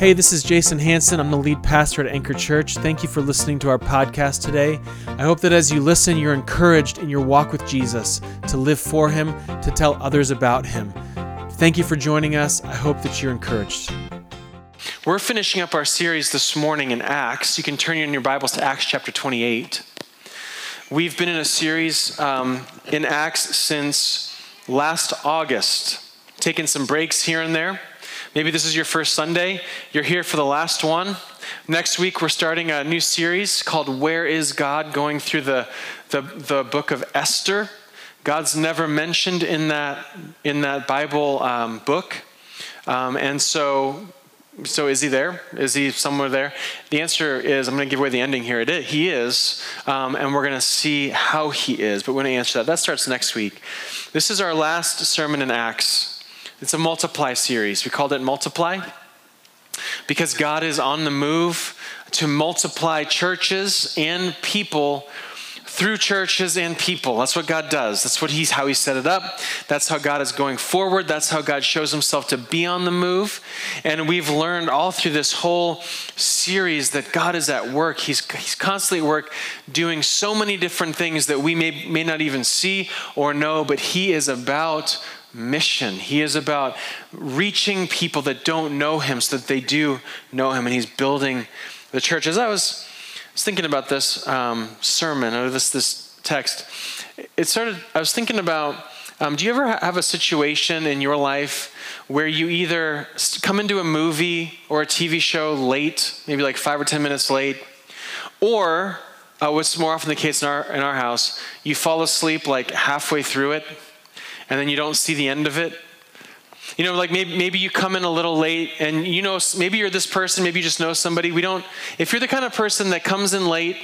Hey, this is Jason Hanson. I'm the lead pastor at Anchor Church. Thank you for listening to our podcast today. I hope that as you listen, you're encouraged in your walk with Jesus to live for Him, to tell others about Him. Thank you for joining us. I hope that you're encouraged. We're finishing up our series this morning in Acts. You can turn in your Bibles to Acts chapter 28. We've been in a series um, in Acts since last August, taking some breaks here and there. Maybe this is your first Sunday. You're here for the last one. Next week, we're starting a new series called Where is God? going through the, the, the book of Esther. God's never mentioned in that, in that Bible um, book. Um, and so, so is he there? Is he somewhere there? The answer is I'm going to give away the ending here. It is, he is, um, and we're going to see how he is. But we're going to answer that. That starts next week. This is our last sermon in Acts. It's a multiply series. We called it Multiply because God is on the move to multiply churches and people through churches and people. That's what God does. That's what he's how he set it up. That's how God is going forward. That's how God shows himself to be on the move. And we've learned all through this whole series that God is at work. He's, he's constantly at work doing so many different things that we may, may not even see or know, but he is about mission. He is about reaching people that don't know him so that they do know him, and he's building the church. As I was, thinking about this um, sermon or this, this text, it started, I was thinking about um, do you ever have a situation in your life where you either come into a movie or a TV show late, maybe like five or 10 minutes late, or uh, what's more often the case in our, in our house, you fall asleep like halfway through it? And then you don't see the end of it. You know, like maybe, maybe you come in a little late and you know, maybe you're this person, maybe you just know somebody. We don't, if you're the kind of person that comes in late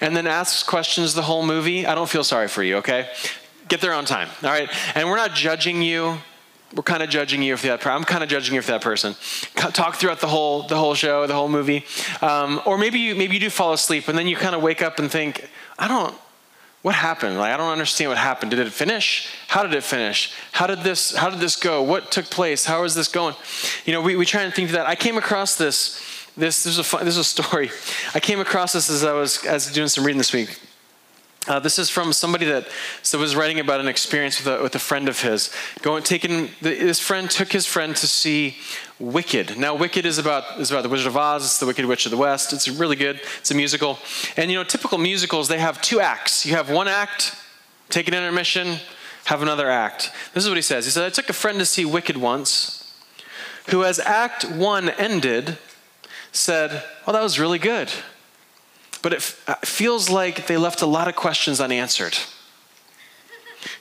and then asks questions the whole movie, I don't feel sorry for you, okay? Get there on time, all right? And we're not judging you. We're kind of judging you if that. I'm kind of judging you for that person. Talk throughout the whole the whole show, the whole movie, um, or maybe you maybe you do fall asleep and then you kind of wake up and think, I don't what happened? Like I don't understand what happened. Did it finish? How did it finish? How did this how did this go? What took place? How is this going? You know, we, we try and think that. I came across this this this is a fun, this is a story. I came across this as I was as doing some reading this week. Uh, this is from somebody that so was writing about an experience with a, with a friend of his. Going, taking this friend took his friend to see Wicked. Now, Wicked is about is about the Wizard of Oz. It's the Wicked Witch of the West. It's really good. It's a musical, and you know, typical musicals they have two acts. You have one act, take an intermission, have another act. This is what he says. He said, "I took a friend to see Wicked once, who, as Act One ended, said, "Well, that was really good." But it uh, feels like they left a lot of questions unanswered.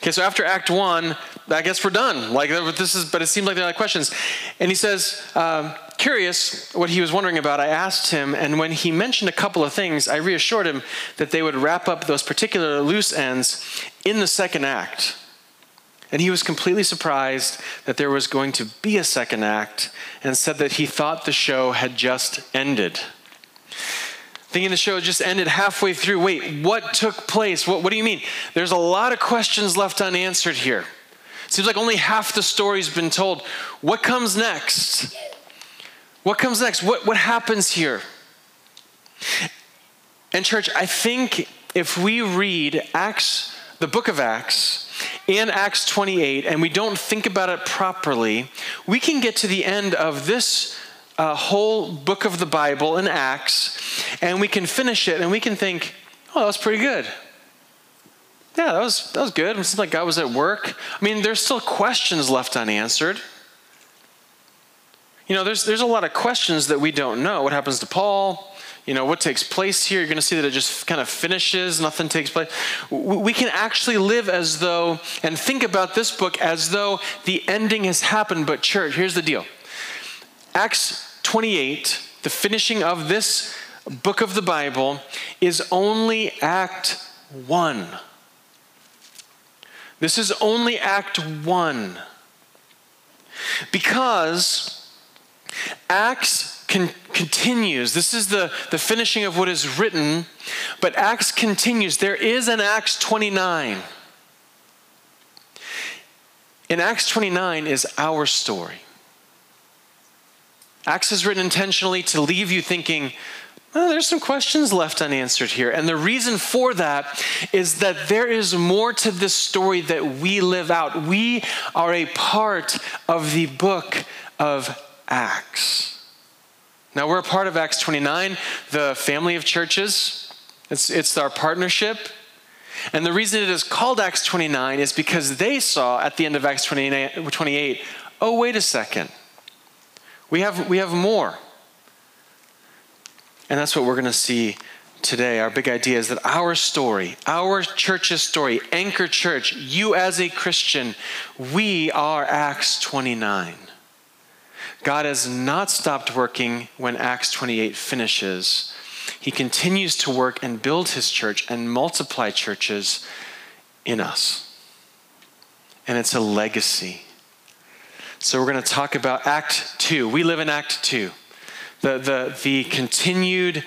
Okay, so after Act One, I guess we're done. Like this is, but it seemed like there are questions. And he says, um, curious what he was wondering about. I asked him, and when he mentioned a couple of things, I reassured him that they would wrap up those particular loose ends in the second act. And he was completely surprised that there was going to be a second act, and said that he thought the show had just ended thinking the show just ended halfway through. Wait, what took place? What, what do you mean? There's a lot of questions left unanswered here. Seems like only half the story's been told. What comes next? What comes next? What, what happens here? And, church, I think if we read Acts, the book of Acts, and Acts 28, and we don't think about it properly, we can get to the end of this a whole book of the Bible in Acts, and we can finish it and we can think, oh, that was pretty good. Yeah, that was, that was good. It seems like God was at work. I mean, there's still questions left unanswered. You know, there's, there's a lot of questions that we don't know. What happens to Paul? You know, what takes place here? You're going to see that it just kind of finishes, nothing takes place. We can actually live as though and think about this book as though the ending has happened. But, church, here's the deal Acts 28, the finishing of this book of the Bible, is only Act 1. This is only Act 1. Because Acts con- continues. This is the, the finishing of what is written, but Acts continues. There is an Acts 29. In Acts 29 is our story. Acts is written intentionally to leave you thinking, well, there's some questions left unanswered here. And the reason for that is that there is more to this story that we live out. We are a part of the book of Acts. Now, we're a part of Acts 29, the family of churches. It's, it's our partnership. And the reason it is called Acts 29 is because they saw at the end of Acts 28, oh, wait a second. We have, we have more. And that's what we're going to see today. Our big idea is that our story, our church's story, Anchor Church, you as a Christian, we are Acts 29. God has not stopped working when Acts 28 finishes. He continues to work and build his church and multiply churches in us. And it's a legacy. So we're going to talk about Act 2. We live in Act 2 the, the, the continued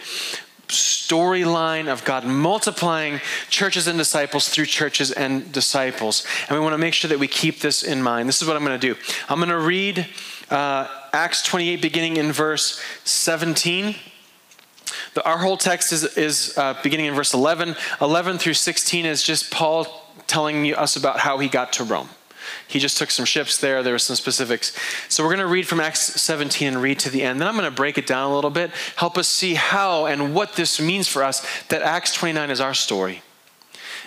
storyline of God multiplying churches and disciples through churches and disciples. And we want to make sure that we keep this in mind. This is what I'm going to do I'm going to read uh, Acts 28, beginning in verse 17. The, our whole text is, is uh, beginning in verse 11. 11 through 16 is just Paul telling us about how he got to Rome. He just took some ships there. There were some specifics. So we're going to read from Acts 17 and read to the end. Then I'm going to break it down a little bit, help us see how and what this means for us that Acts 29 is our story.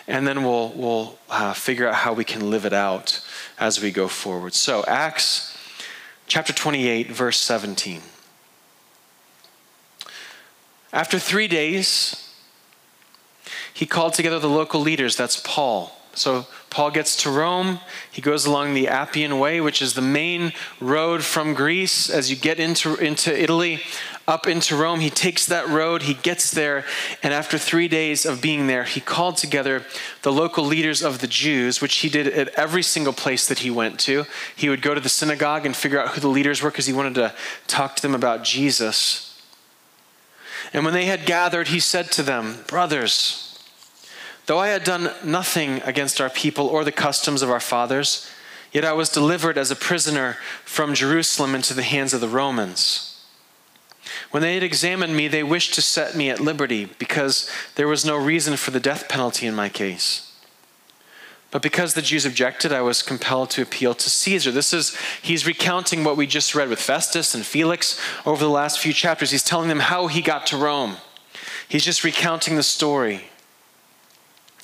And then we'll, we'll uh, figure out how we can live it out as we go forward. So, Acts chapter 28, verse 17. After three days, he called together the local leaders. That's Paul so Paul gets to Rome. He goes along the Appian Way, which is the main road from Greece as you get into, into Italy, up into Rome. He takes that road, he gets there, and after three days of being there, he called together the local leaders of the Jews, which he did at every single place that he went to. He would go to the synagogue and figure out who the leaders were because he wanted to talk to them about Jesus. And when they had gathered, he said to them, Brothers, Though I had done nothing against our people or the customs of our fathers, yet I was delivered as a prisoner from Jerusalem into the hands of the Romans. When they had examined me, they wished to set me at liberty because there was no reason for the death penalty in my case. But because the Jews objected, I was compelled to appeal to Caesar. This is, he's recounting what we just read with Festus and Felix over the last few chapters. He's telling them how he got to Rome. He's just recounting the story.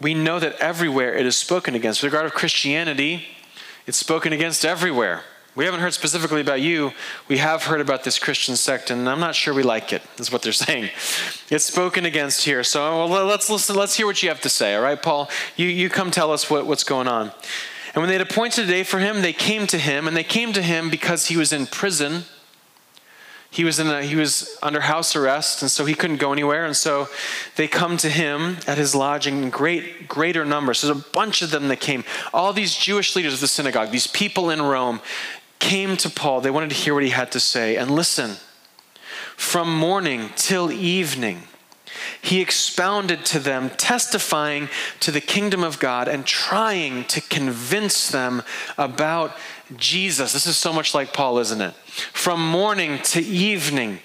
we know that everywhere it is spoken against. With regard of Christianity, it's spoken against everywhere. We haven't heard specifically about you. We have heard about this Christian sect, and I'm not sure we like it, is what they're saying. It's spoken against here. So well, let's listen, let's hear what you have to say, all right, Paul? You, you come tell us what, what's going on. And when they had appointed a day for him, they came to him, and they came to him because he was in prison he was in a, he was under house arrest and so he couldn't go anywhere and so they come to him at his lodging in great greater numbers. There's a bunch of them that came. All these jewish leaders of the synagogue these people in rome came to paul. They wanted to hear what he had to say. And listen from morning till evening he expounded to them, testifying to the kingdom of God and trying to convince them about Jesus. This is so much like Paul, isn't it? From morning to evening,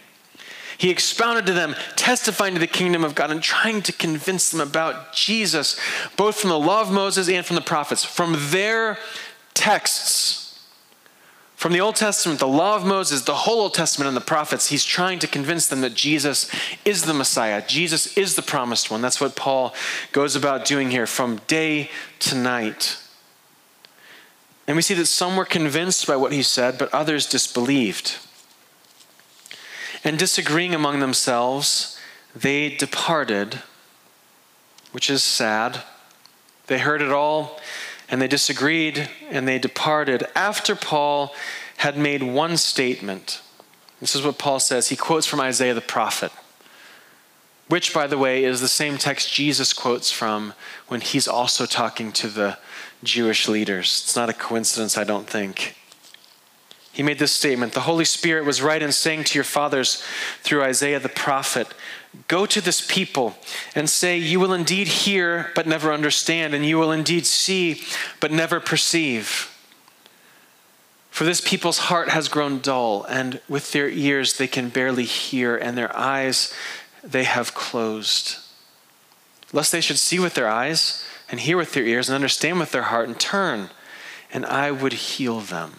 he expounded to them, testifying to the kingdom of God and trying to convince them about Jesus, both from the law of Moses and from the prophets, from their texts. From the Old Testament, the law of Moses, the whole Old Testament, and the prophets, he's trying to convince them that Jesus is the Messiah. Jesus is the promised one. That's what Paul goes about doing here from day to night. And we see that some were convinced by what he said, but others disbelieved. And disagreeing among themselves, they departed, which is sad. They heard it all and they disagreed and they departed after Paul had made one statement. This is what Paul says. He quotes from Isaiah the prophet, which, by the way, is the same text Jesus quotes from when he's also talking to the Jewish leaders. It's not a coincidence, I don't think. He made this statement The Holy Spirit was right in saying to your fathers through Isaiah the prophet, Go to this people and say, You will indeed hear, but never understand, and you will indeed see, but never perceive. For this people's heart has grown dull, and with their ears they can barely hear, and their eyes they have closed. Lest they should see with their eyes, and hear with their ears, and understand with their heart, and turn, and I would heal them.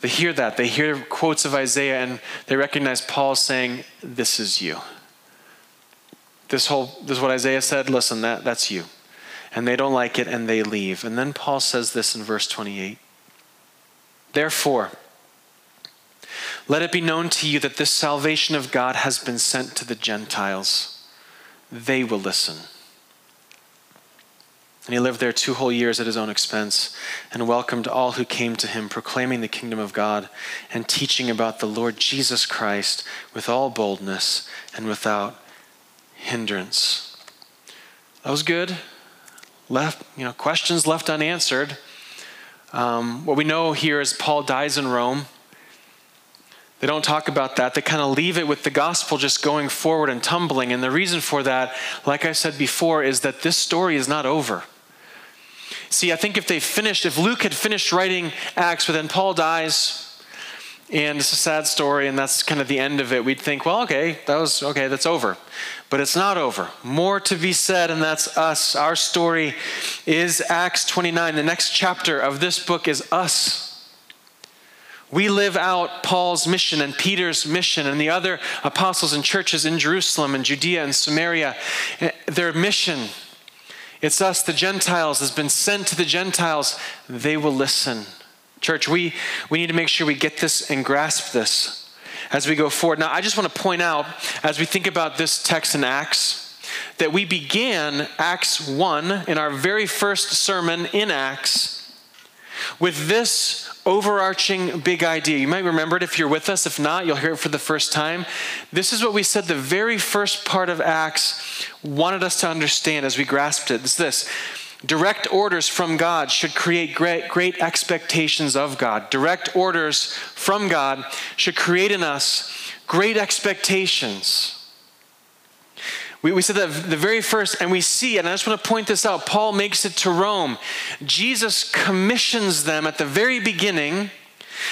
They hear that. They hear quotes of Isaiah, and they recognize Paul saying, This is you. This whole this is what Isaiah said. Listen, that, that's you and they don't like it and they leave. And then Paul says this in verse 28 Therefore, let it be known to you that this salvation of God has been sent to the Gentiles. They will listen. And he lived there two whole years at his own expense and welcomed all who came to him, proclaiming the kingdom of God and teaching about the Lord Jesus Christ with all boldness and without hindrance. That was good left, you know, questions left unanswered. Um, what we know here is Paul dies in Rome. They don't talk about that. They kind of leave it with the gospel just going forward and tumbling. And the reason for that, like I said before, is that this story is not over. See, I think if they finished, if Luke had finished writing Acts, but then Paul dies, and it's a sad story, and that's kind of the end of it. We'd think, well, okay, that was okay, that's over. But it's not over. More to be said, and that's us. Our story is Acts 29. The next chapter of this book is us. We live out Paul's mission and Peter's mission and the other apostles and churches in Jerusalem and Judea and Samaria. Eh, their mission. It's us, the Gentiles, has been sent to the Gentiles. They will listen. Church, we, we need to make sure we get this and grasp this as we go forward. Now, I just want to point out, as we think about this text in Acts, that we began Acts 1 in our very first sermon in Acts with this overarching big idea. You might remember it if you're with us. If not, you'll hear it for the first time. This is what we said the very first part of Acts wanted us to understand as we grasped it. It's this Direct orders from God should create great, great expectations of God. Direct orders from God should create in us great expectations. We, we said that the very first, and we see, and I just want to point this out Paul makes it to Rome. Jesus commissions them at the very beginning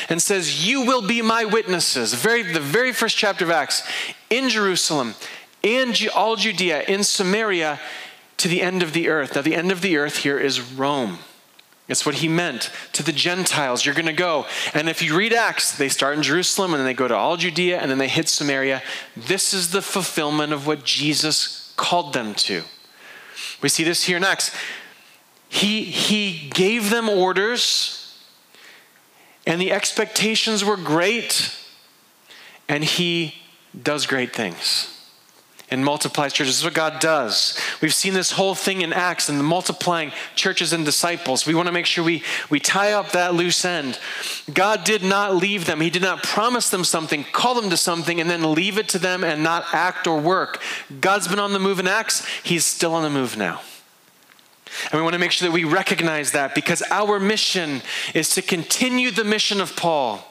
and says, You will be my witnesses. Very, the very first chapter of Acts in Jerusalem, in all Judea, in Samaria, to the end of the earth. Now, the end of the earth here is Rome. It's what he meant to the Gentiles. You're going to go. And if you read Acts, they start in Jerusalem and then they go to all Judea and then they hit Samaria. This is the fulfillment of what Jesus called them to. We see this here next. He, he gave them orders, and the expectations were great, and he does great things and multiplies churches. This is what God does. We've seen this whole thing in Acts and the multiplying churches and disciples. We want to make sure we, we tie up that loose end. God did not leave them, He did not promise them something, call them to something, and then leave it to them and not act or work. God's been on the move in Acts, He's still on the move now. And we want to make sure that we recognize that because our mission is to continue the mission of Paul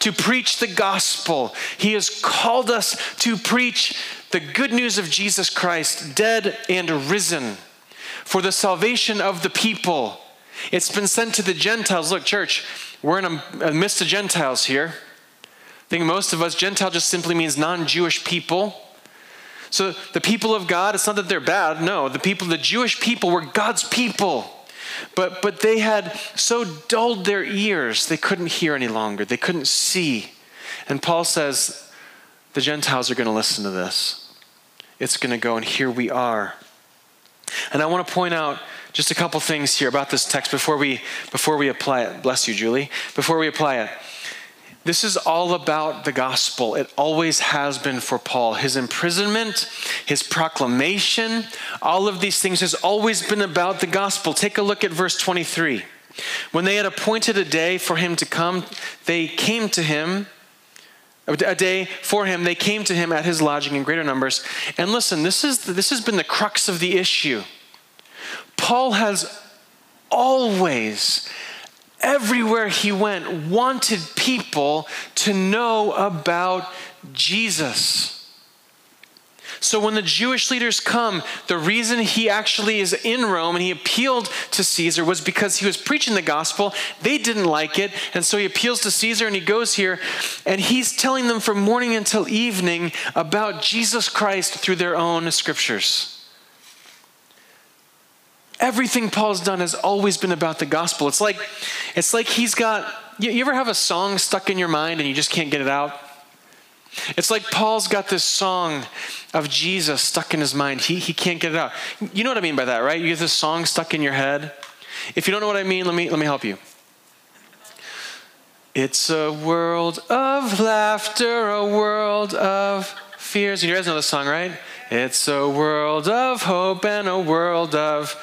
to preach the gospel. He has called us to preach the good news of Jesus Christ, dead and risen, for the salvation of the people. It's been sent to the Gentiles. Look, church, we're in a, midst of Gentiles here. I think most of us, Gentile just simply means non Jewish people. So the people of God, it's not that they're bad. No, the people, the Jewish people were God's people. But, but they had so dulled their ears, they couldn't hear any longer. They couldn't see. And Paul says, the Gentiles are going to listen to this. It's going to go, and here we are. And I want to point out just a couple things here about this text before we, before we apply it. Bless you, Julie. Before we apply it. This is all about the gospel. It always has been for Paul. His imprisonment, his proclamation, all of these things has always been about the gospel. Take a look at verse 23. When they had appointed a day for him to come, they came to him. A day for him, they came to him at his lodging in greater numbers. And listen, this, is this has been the crux of the issue. Paul has always, everywhere he went, wanted people to know about Jesus. So when the Jewish leaders come, the reason he actually is in Rome and he appealed to Caesar was because he was preaching the gospel. They didn't like it. And so he appeals to Caesar and he goes here and he's telling them from morning until evening about Jesus Christ through their own scriptures. Everything Paul's done has always been about the gospel. It's like, it's like he's got, you, you ever have a song stuck in your mind and you just can't get it out? It's like Paul's got this song of Jesus stuck in his mind. He, he can't get it out. You know what I mean by that, right? You get this song stuck in your head. If you don't know what I mean, let me, let me help you. It's a world of laughter, a world of fears. You guys know the song, right? It's a world of hope and a world of,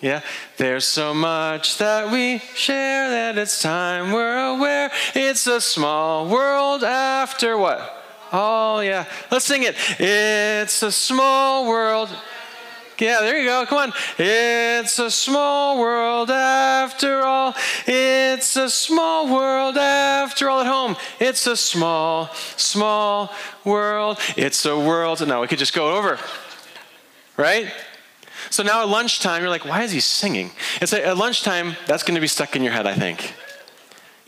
yeah. There's so much that we share that it's time we're aware. It's a small world after what? Oh, yeah. Let's sing it. It's a small world. Yeah, there you go. Come on. It's a small world after all. It's a small world after all at home. It's a small, small world. It's a world. Now we could just go over. Right? So now at lunchtime, you're like, why is he singing? It's like at lunchtime, that's going to be stuck in your head, I think.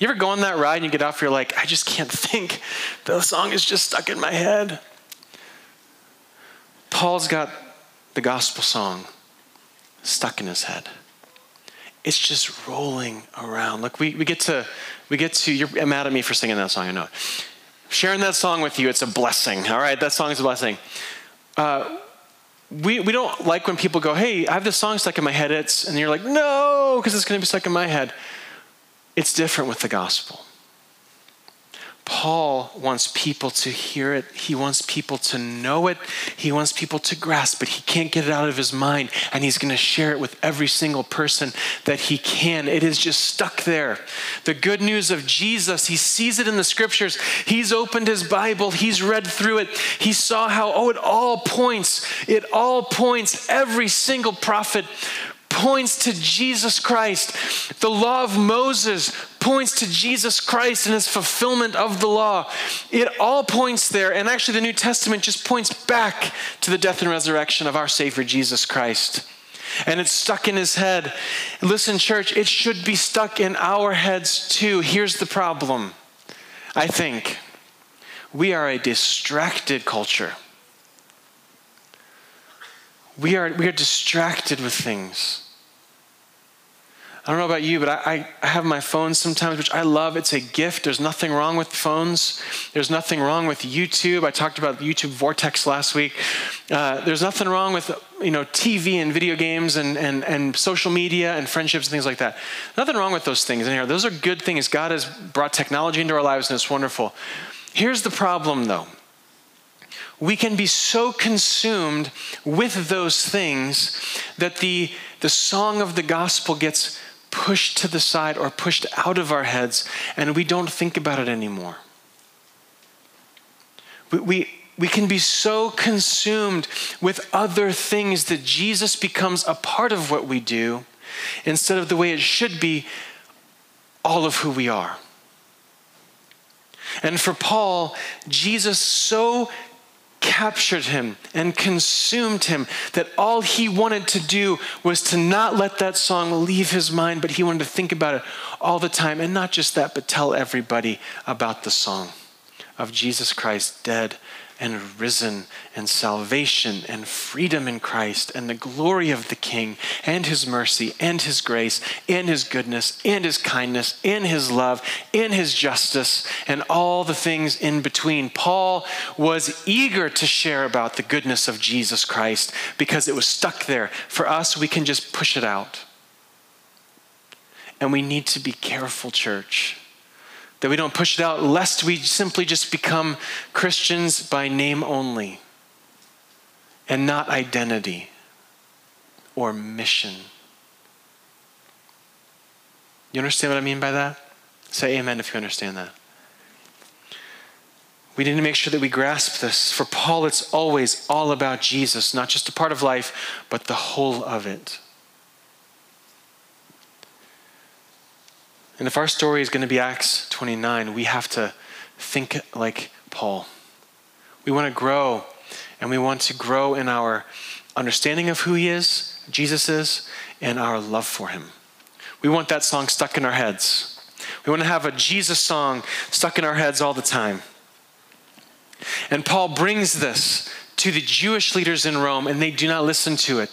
You ever go on that ride and you get off, you're like, I just can't think. The song is just stuck in my head. Paul's got the gospel song stuck in his head. It's just rolling around. Look, we, we get to, we get to, you're mad at me for singing that song, I know. Sharing that song with you, it's a blessing, all right? That song is a blessing. Uh, we, we don't like when people go, hey, I have this song stuck in my head, it's, and you're like, no, because it's going to be stuck in my head. It's different with the gospel. Paul wants people to hear it. He wants people to know it. He wants people to grasp it. He can't get it out of his mind, and he's going to share it with every single person that he can. It is just stuck there. The good news of Jesus, he sees it in the scriptures. He's opened his Bible, he's read through it. He saw how, oh, it all points, it all points, every single prophet points to Jesus Christ. The law of Moses points to Jesus Christ and his fulfillment of the law. It all points there. And actually, the New Testament just points back to the death and resurrection of our Savior Jesus Christ. And it's stuck in his head. Listen, church, it should be stuck in our heads too. Here's the problem I think we are a distracted culture. We are, we are distracted with things. I don't know about you, but I, I, have my phone sometimes, which I love. It's a gift. There's nothing wrong with phones. There's nothing wrong with YouTube. I talked about YouTube Vortex last week. Uh, there's nothing wrong with you know TV and video games and, and, and social media and friendships and things like that. Nothing wrong with those things in here. Those are good things. God has brought technology into our lives and it's wonderful. Here's the problem though. We can be so consumed with those things that the, the song of the gospel gets pushed to the side or pushed out of our heads, and we don't think about it anymore. We, we, we can be so consumed with other things that Jesus becomes a part of what we do instead of the way it should be all of who we are. And for Paul, Jesus so captured him and consumed him that all he wanted to do was to not let that song leave his mind, but he wanted to think about it all the time. And not just that, but tell everybody about the song of Jesus Christ dead and risen and salvation and freedom in Christ and the glory of the King and his mercy and his grace and his goodness and his kindness and his love and his justice and all the things in between. Paul was eager to share about the goodness of Jesus Christ because it was stuck there. For us, we can just push it out. And we need to be careful, church that we don't push it out, lest we simply just become Christians by name only and not identity or mission. You understand what I mean by that? Say amen if you understand that. We need to make sure that we grasp this. For Paul, it's always all about Jesus, not just a part of life, but the whole of it. And if our story is going to be Acts 29, we have to think like Paul. We want to grow, and we want to grow in our understanding of who he is, Jesus is, and our love for him. We want that song stuck in our heads. We want to have a Jesus song stuck in our heads all the time. And Paul brings this to the Jewish leaders in Rome, and they do not listen to it.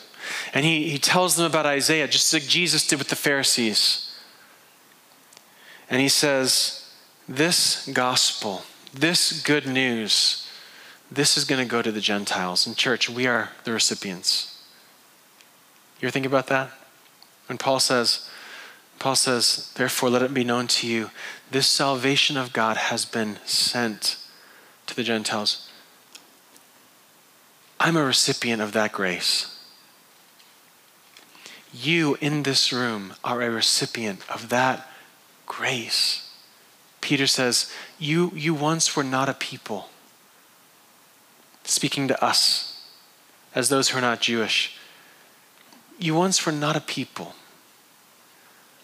And he, he tells them about Isaiah, just like Jesus did with the Pharisees. And he says, This gospel, this good news, this is going to go to the Gentiles. In church, we are the recipients. You're thinking about that? When Paul says, Paul says, Therefore, let it be known to you, this salvation of God has been sent to the Gentiles. I'm a recipient of that grace. You in this room are a recipient of that grace. Peter says, You, you once were not a people. Speaking to us as those who are not Jewish. You once were not a people,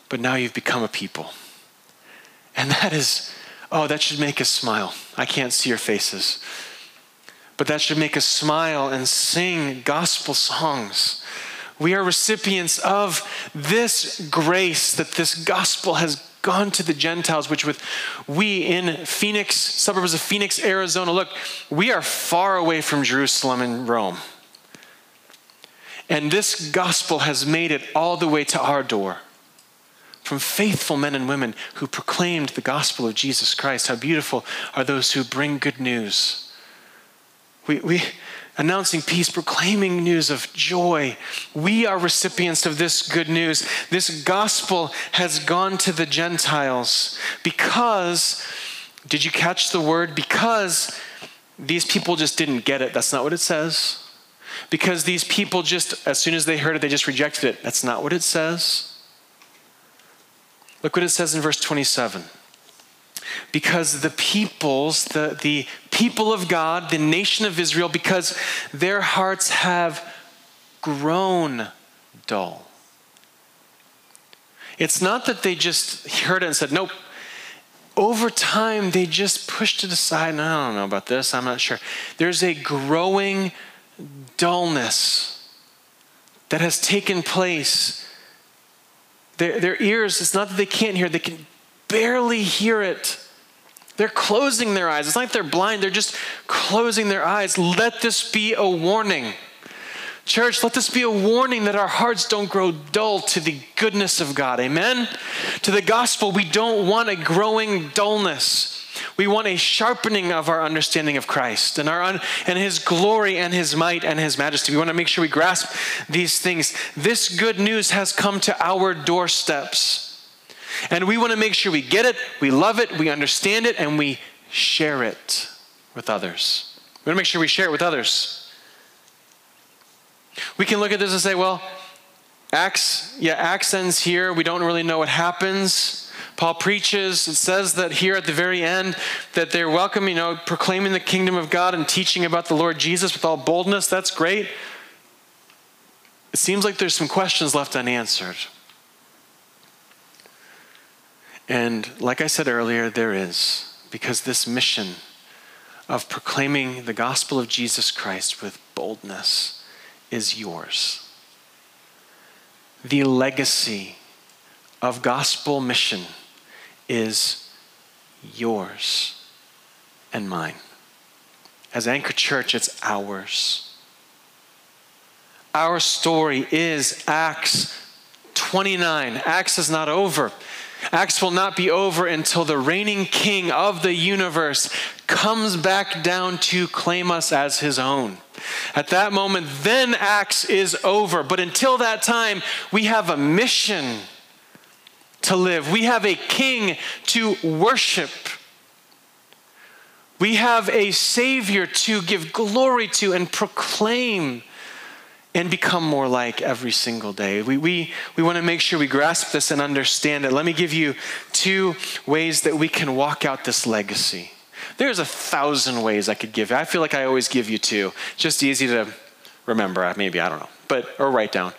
but now you've become a people. And that is, oh, that should make us smile. I can't see your faces. But that should make us smile and sing gospel songs. We are recipients of this grace that this gospel has gone to the Gentiles, which with we in Phoenix, suburbs of Phoenix, Arizona, look, we are far away from Jerusalem and Rome. And this gospel has made it all the way to our door from faithful men and women who proclaimed the gospel of Jesus Christ. How beautiful are those who bring good news. We, we announcing peace, proclaiming news of joy. We are recipients of this good news. This gospel has gone to the Gentiles because, did you catch the word? Because these people just didn't get it. That's not what it says. Because these people just, as soon as they heard it, they just rejected it. That's not what it says. Look what it says in verse 27. Because the peoples, the, the people of God, the nation of Israel, because their hearts have grown dull. It's not that they just heard it and said, nope. Over time, they just pushed it aside. I don't know about this. I'm not sure. There's a growing dullness that has taken place their, their ears, it's not that they can't hear, they can barely hear it. They're closing their eyes. It's like they're blind, they're just closing their eyes. Let this be a warning. Church, let this be a warning that our hearts don't grow dull to the goodness of God. Amen? To the gospel, we don't want a growing dullness. We want a sharpening of our understanding of Christ and, our un- and His glory and His might and His majesty. We want to make sure we grasp these things. This good news has come to our doorsteps. And we want to make sure we get it, we love it, we understand it, and we share it with others. We want to make sure we share it with others. We can look at this and say, well, Acts, yeah, Acts ends here. We don't really know what happens. Paul preaches, it says that here at the very end that they're welcome, you know, proclaiming the kingdom of God and teaching about the Lord Jesus with all boldness. That's great. It seems like there's some questions left unanswered. And like I said earlier, there is, because this mission of proclaiming the gospel of Jesus Christ with boldness is yours. The legacy of gospel mission is yours and mine. As Anchor Church, it's ours. Our story is Acts 29. Acts is not over. Acts will not be over until the reigning king of the universe comes back down to claim us as his own. At that moment, then Acts is over. But until that time, we have a mission to live. We have a king to worship. We have a Savior to give glory to and proclaim. And become more like every single day. We, we, we want to make sure we grasp this and understand it. Let me give you two ways that we can walk out this legacy. There's a thousand ways I could give you. I feel like I always give you two. Just easy to remember, maybe, I don't know, but, or write down.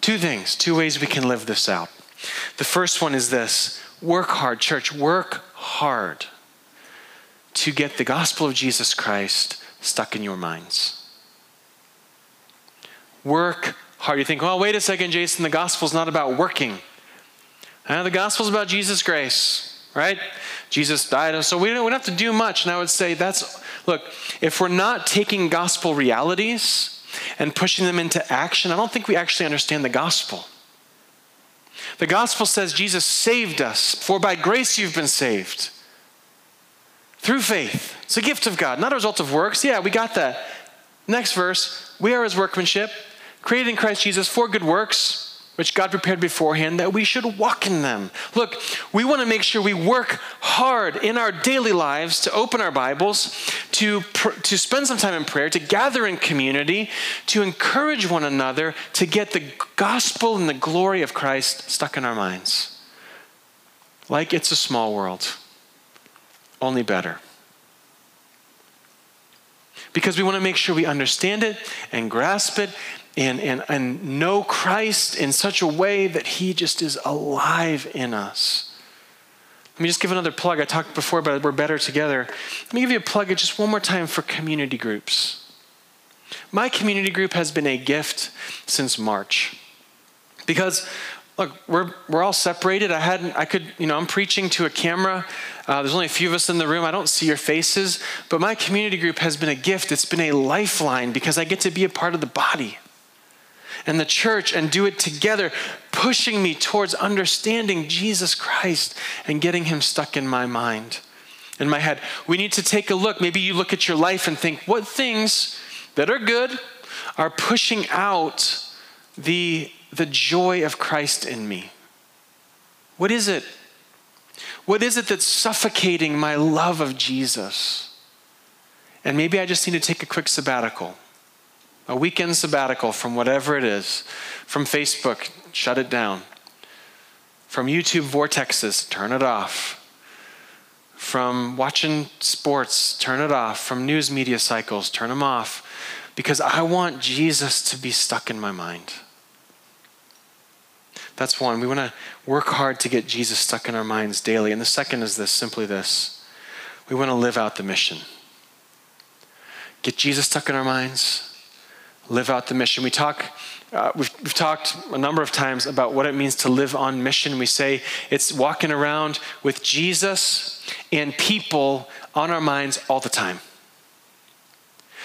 Two things, two ways we can live this out. The first one is this work hard, church, work hard to get the gospel of Jesus Christ stuck in your minds work hard. You think, well, wait a second, Jason, the gospel's not about working. Uh, the gospel's about Jesus' grace, right? Jesus died, so we don't, we don't have to do much. And I would say that's, look, if we're not taking gospel realities and pushing them into action, I don't think we actually understand the gospel. The gospel says Jesus saved us, for by grace you've been saved. Through faith. It's a gift of God, not a result of works. Yeah, we got that. Next verse, we are his workmanship, created in Christ Jesus for good works, which God prepared beforehand that we should walk in them. Look, we want to make sure we work hard in our daily lives to open our Bibles, to, pr- to spend some time in prayer, to gather in community, to encourage one another, to get the gospel and the glory of Christ stuck in our minds. Like it's a small world, only better because we want to make sure we understand it and grasp it and, and, and know Christ in such a way that He just is alive in us. Let me just give another plug. I talked before about we're better together. Let me give you a plug just one more time for community groups. My community group has been a gift since March. Because look, we're, we're all separated. I hadn't, I could, you know, I'm preaching to a camera. Uh, there's only a few of us in the room. I don't see your faces, but my community group has been a gift. It's been a lifeline because I get to be a part of the body and the church and do it together, pushing me towards understanding Jesus Christ and getting him stuck in my mind, in my head. We need to take a look. Maybe you look at your life and think, what things that are good are pushing out the the joy of Christ in me? What is it? What is it that's suffocating my love of Jesus? And maybe I just need to take a quick sabbatical, a weekend sabbatical from whatever it is, from Facebook, shut it down, from YouTube vortexes, turn it off, from watching sports, turn it off, from news media cycles, turn them off, because I want Jesus to be stuck in my mind. That's one. We want to work hard to get Jesus stuck in our minds daily. And the second is this simply this we want to live out the mission. Get Jesus stuck in our minds, live out the mission. We talk. Uh, we've, we've talked a number of times about what it means to live on mission. We say it's walking around with Jesus and people on our minds all the time.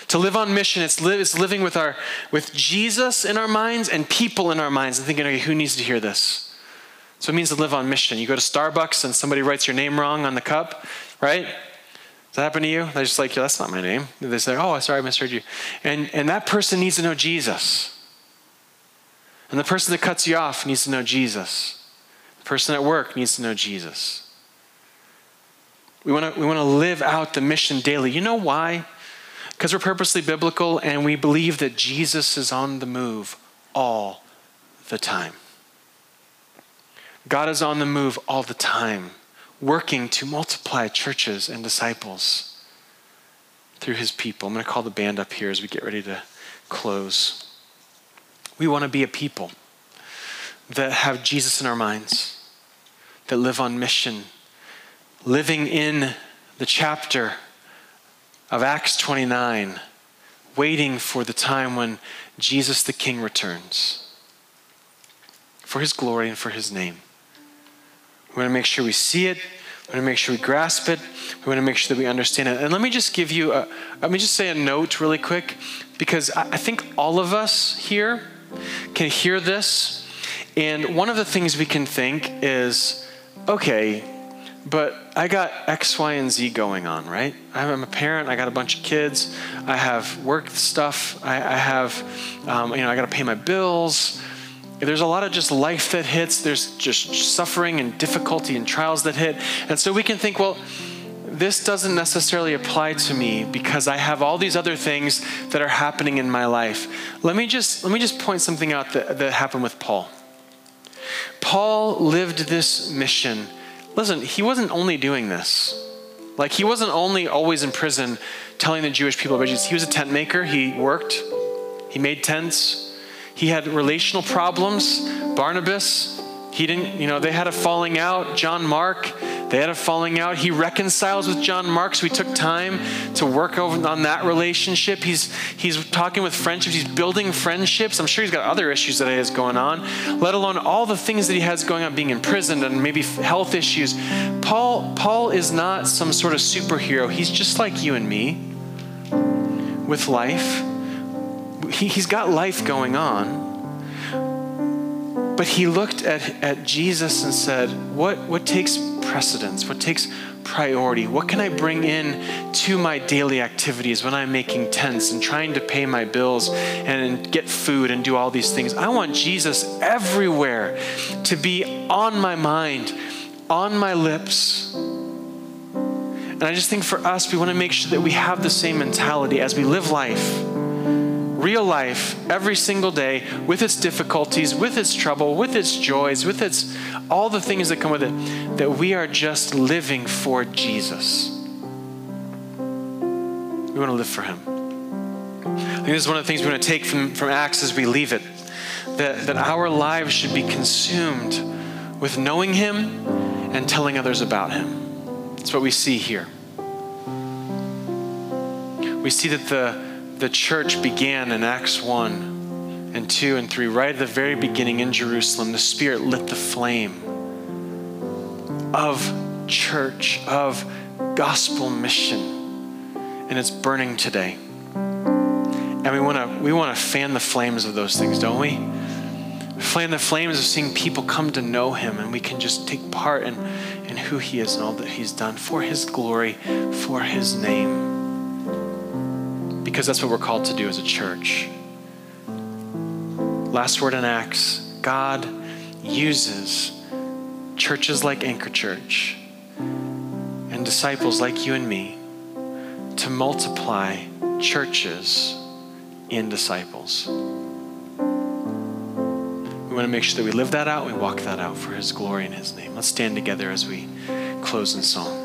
To live on mission, it's, li- it's living with, our, with Jesus in our minds and people in our minds and thinking, okay, who needs to hear this? So it means to live on mission. You go to Starbucks and somebody writes your name wrong on the cup, right? Does that happen to you? They're just like, yeah, that's not my name. They say, oh, sorry, I misheard you. And, and that person needs to know Jesus. And the person that cuts you off needs to know Jesus. The person at work needs to know Jesus. We want to we want to live out the mission daily. You know why? Because we're purposely biblical and we believe that Jesus is on the move all the time. God is on the move all the time, working to multiply churches and disciples through his people. I'm going to call the band up here as we get ready to close. We want to be a people that have Jesus in our minds, that live on mission, living in the chapter of Acts 29, waiting for the time when Jesus the King returns for his glory and for his name. We want to make sure we see it. We want to make sure we grasp it. We want to make sure that we understand it. And let me just give you a, let me just say a note really quick, because I think all of us here can hear this. And one of the things we can think is, okay, but I got X, Y, and Z going on, right? I'm a parent. I got a bunch of kids. I have work stuff. I, I have, um, you know, I got to pay my bills. There's a lot of just life that hits. There's just suffering and difficulty and trials that hit. And so we can think, well, this doesn't necessarily apply to me because I have all these other things that are happening in my life. Let me just, let me just point something out that, that happened with Paul. Paul lived this mission. Listen, he wasn't only doing this. Like, he wasn't only always in prison telling the Jewish people about Jesus. He was a tent maker, he worked, he made tents, he had relational problems. Barnabas, he didn't, you know, they had a falling out. John Mark, they had a falling out. He reconciles with John Mark, so he took time to work over on that relationship. He's he's talking with friendships, he's building friendships. I'm sure he's got other issues that he has going on, let alone all the things that he has going on, being imprisoned and maybe health issues. Paul, Paul is not some sort of superhero. He's just like you and me with life. He, he's got life going on. But he looked at, at Jesus and said, what, what takes precedence? What takes priority? What can I bring in to my daily activities when I'm making tents and trying to pay my bills and get food and do all these things? I want Jesus everywhere to be on my mind, on my lips. And I just think for us, we want to make sure that we have the same mentality as we live life real life every single day with its difficulties, with its trouble, with its joys, with its all the things that come with it, that we are just living for Jesus. We want to live for Him. I think this is one of the things we want to take from, from Acts as we leave it. That, that our lives should be consumed with knowing Him and telling others about Him. That's what we see here. We see that the the church began in Acts 1 and 2 and 3, right at the very beginning in Jerusalem, the Spirit lit the flame of church, of gospel mission, and it's burning today. And we want to we want to fan the flames of those things, don't we? Fan the flames of seeing people come to know Him, and we can just take part in, in who He is and all that He's done for His glory, for His name because that's what we're called to do as a church. Last word in Acts God uses churches like Anchor Church and disciples like you and me to multiply churches in disciples. We want to make sure that we live that out, we walk that out for His glory and His name. Let's stand together as we close in song.